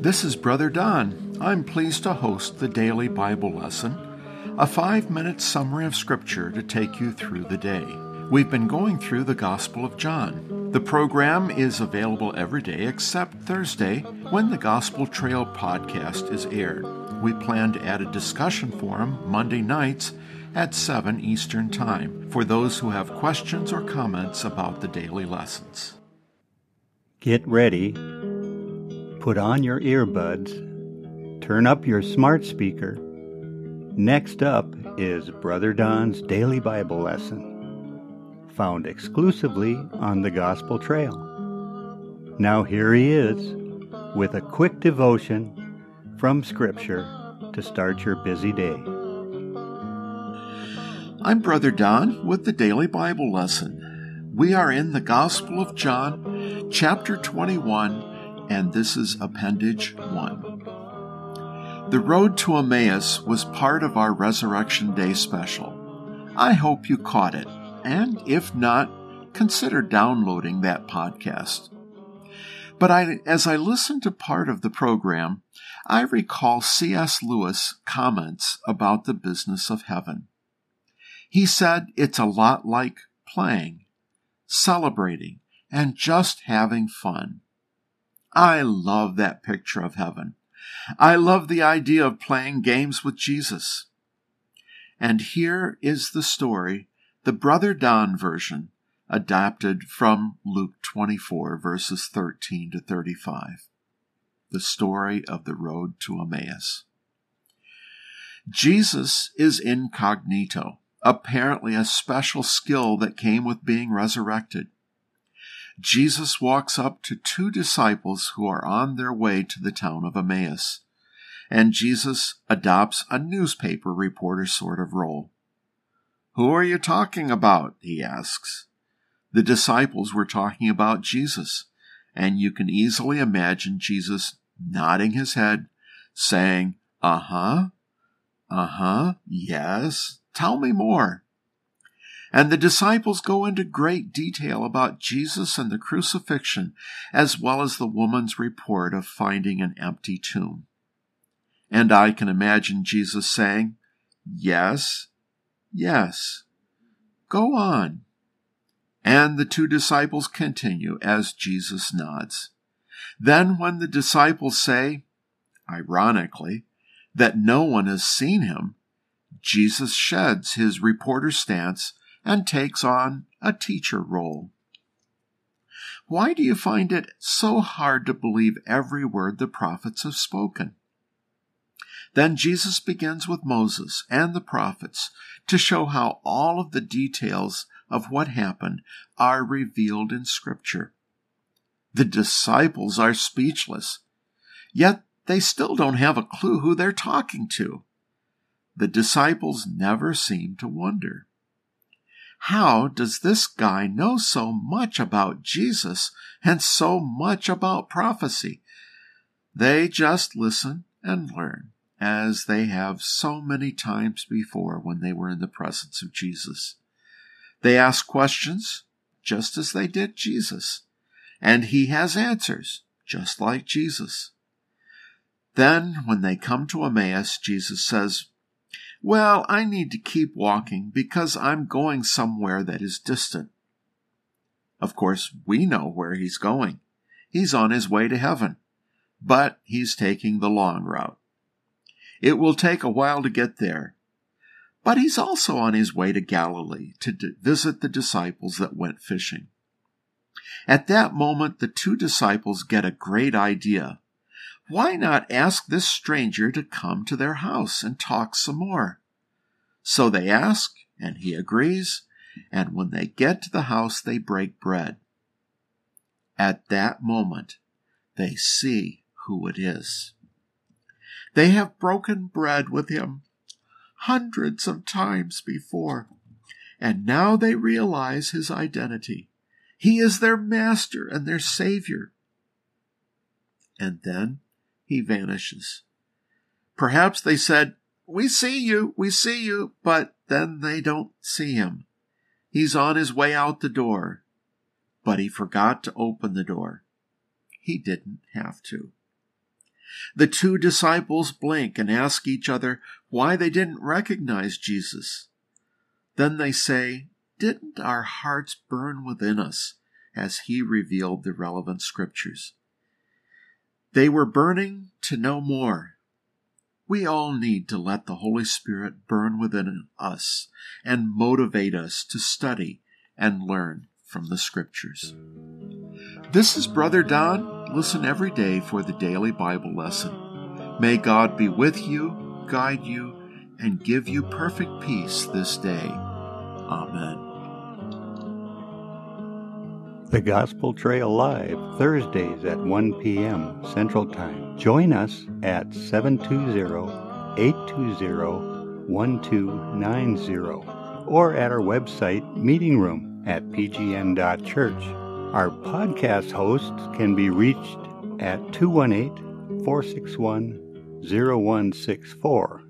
This is Brother Don. I'm pleased to host the daily Bible lesson, a five minute summary of Scripture to take you through the day. We've been going through the Gospel of John. The program is available every day except Thursday when the Gospel Trail podcast is aired. We plan to add a discussion forum Monday nights at 7 Eastern Time for those who have questions or comments about the daily lessons. Get ready Put on your earbuds, turn up your smart speaker. Next up is Brother Don's Daily Bible Lesson, found exclusively on the Gospel Trail. Now here he is with a quick devotion from Scripture to start your busy day. I'm Brother Don with the Daily Bible Lesson. We are in the Gospel of John, chapter 21 and this is Appendage 1. The Road to Emmaus was part of our Resurrection Day special. I hope you caught it, and if not, consider downloading that podcast. But I, as I listened to part of the program, I recall C.S. Lewis' comments about the business of heaven. He said it's a lot like playing, celebrating, and just having fun. I love that picture of heaven. I love the idea of playing games with Jesus. And here is the story, the Brother Don version, adapted from Luke 24, verses 13 to 35. The story of the road to Emmaus. Jesus is incognito, apparently a special skill that came with being resurrected. Jesus walks up to two disciples who are on their way to the town of Emmaus, and Jesus adopts a newspaper reporter sort of role. Who are you talking about? he asks. The disciples were talking about Jesus, and you can easily imagine Jesus nodding his head, saying, Uh huh, uh huh, yes, tell me more. And the disciples go into great detail about Jesus and the crucifixion, as well as the woman's report of finding an empty tomb. And I can imagine Jesus saying, Yes, yes, go on. And the two disciples continue as Jesus nods. Then, when the disciples say, ironically, that no one has seen him, Jesus sheds his reporter stance and takes on a teacher role. Why do you find it so hard to believe every word the prophets have spoken? Then Jesus begins with Moses and the prophets to show how all of the details of what happened are revealed in Scripture. The disciples are speechless, yet they still don't have a clue who they're talking to. The disciples never seem to wonder. How does this guy know so much about Jesus and so much about prophecy? They just listen and learn, as they have so many times before when they were in the presence of Jesus. They ask questions, just as they did Jesus, and he has answers, just like Jesus. Then, when they come to Emmaus, Jesus says, well, I need to keep walking because I'm going somewhere that is distant. Of course, we know where he's going. He's on his way to heaven, but he's taking the long route. It will take a while to get there, but he's also on his way to Galilee to visit the disciples that went fishing. At that moment, the two disciples get a great idea why not ask this stranger to come to their house and talk some more? So they ask, and he agrees, and when they get to the house, they break bread. At that moment, they see who it is. They have broken bread with him hundreds of times before, and now they realize his identity. He is their master and their savior. And then he vanishes. Perhaps they said, We see you, we see you, but then they don't see him. He's on his way out the door, but he forgot to open the door. He didn't have to. The two disciples blink and ask each other why they didn't recognize Jesus. Then they say, Didn't our hearts burn within us as he revealed the relevant scriptures? They were burning to know more. We all need to let the Holy Spirit burn within us and motivate us to study and learn from the scriptures. This is Brother Don. Listen every day for the daily Bible lesson. May God be with you, guide you, and give you perfect peace this day. Amen. The Gospel Trail Live, Thursdays at 1 p.m. Central Time. Join us at 720 820 1290 or at our website, Meeting Room at pgn.church. Our podcast hosts can be reached at 218 461 0164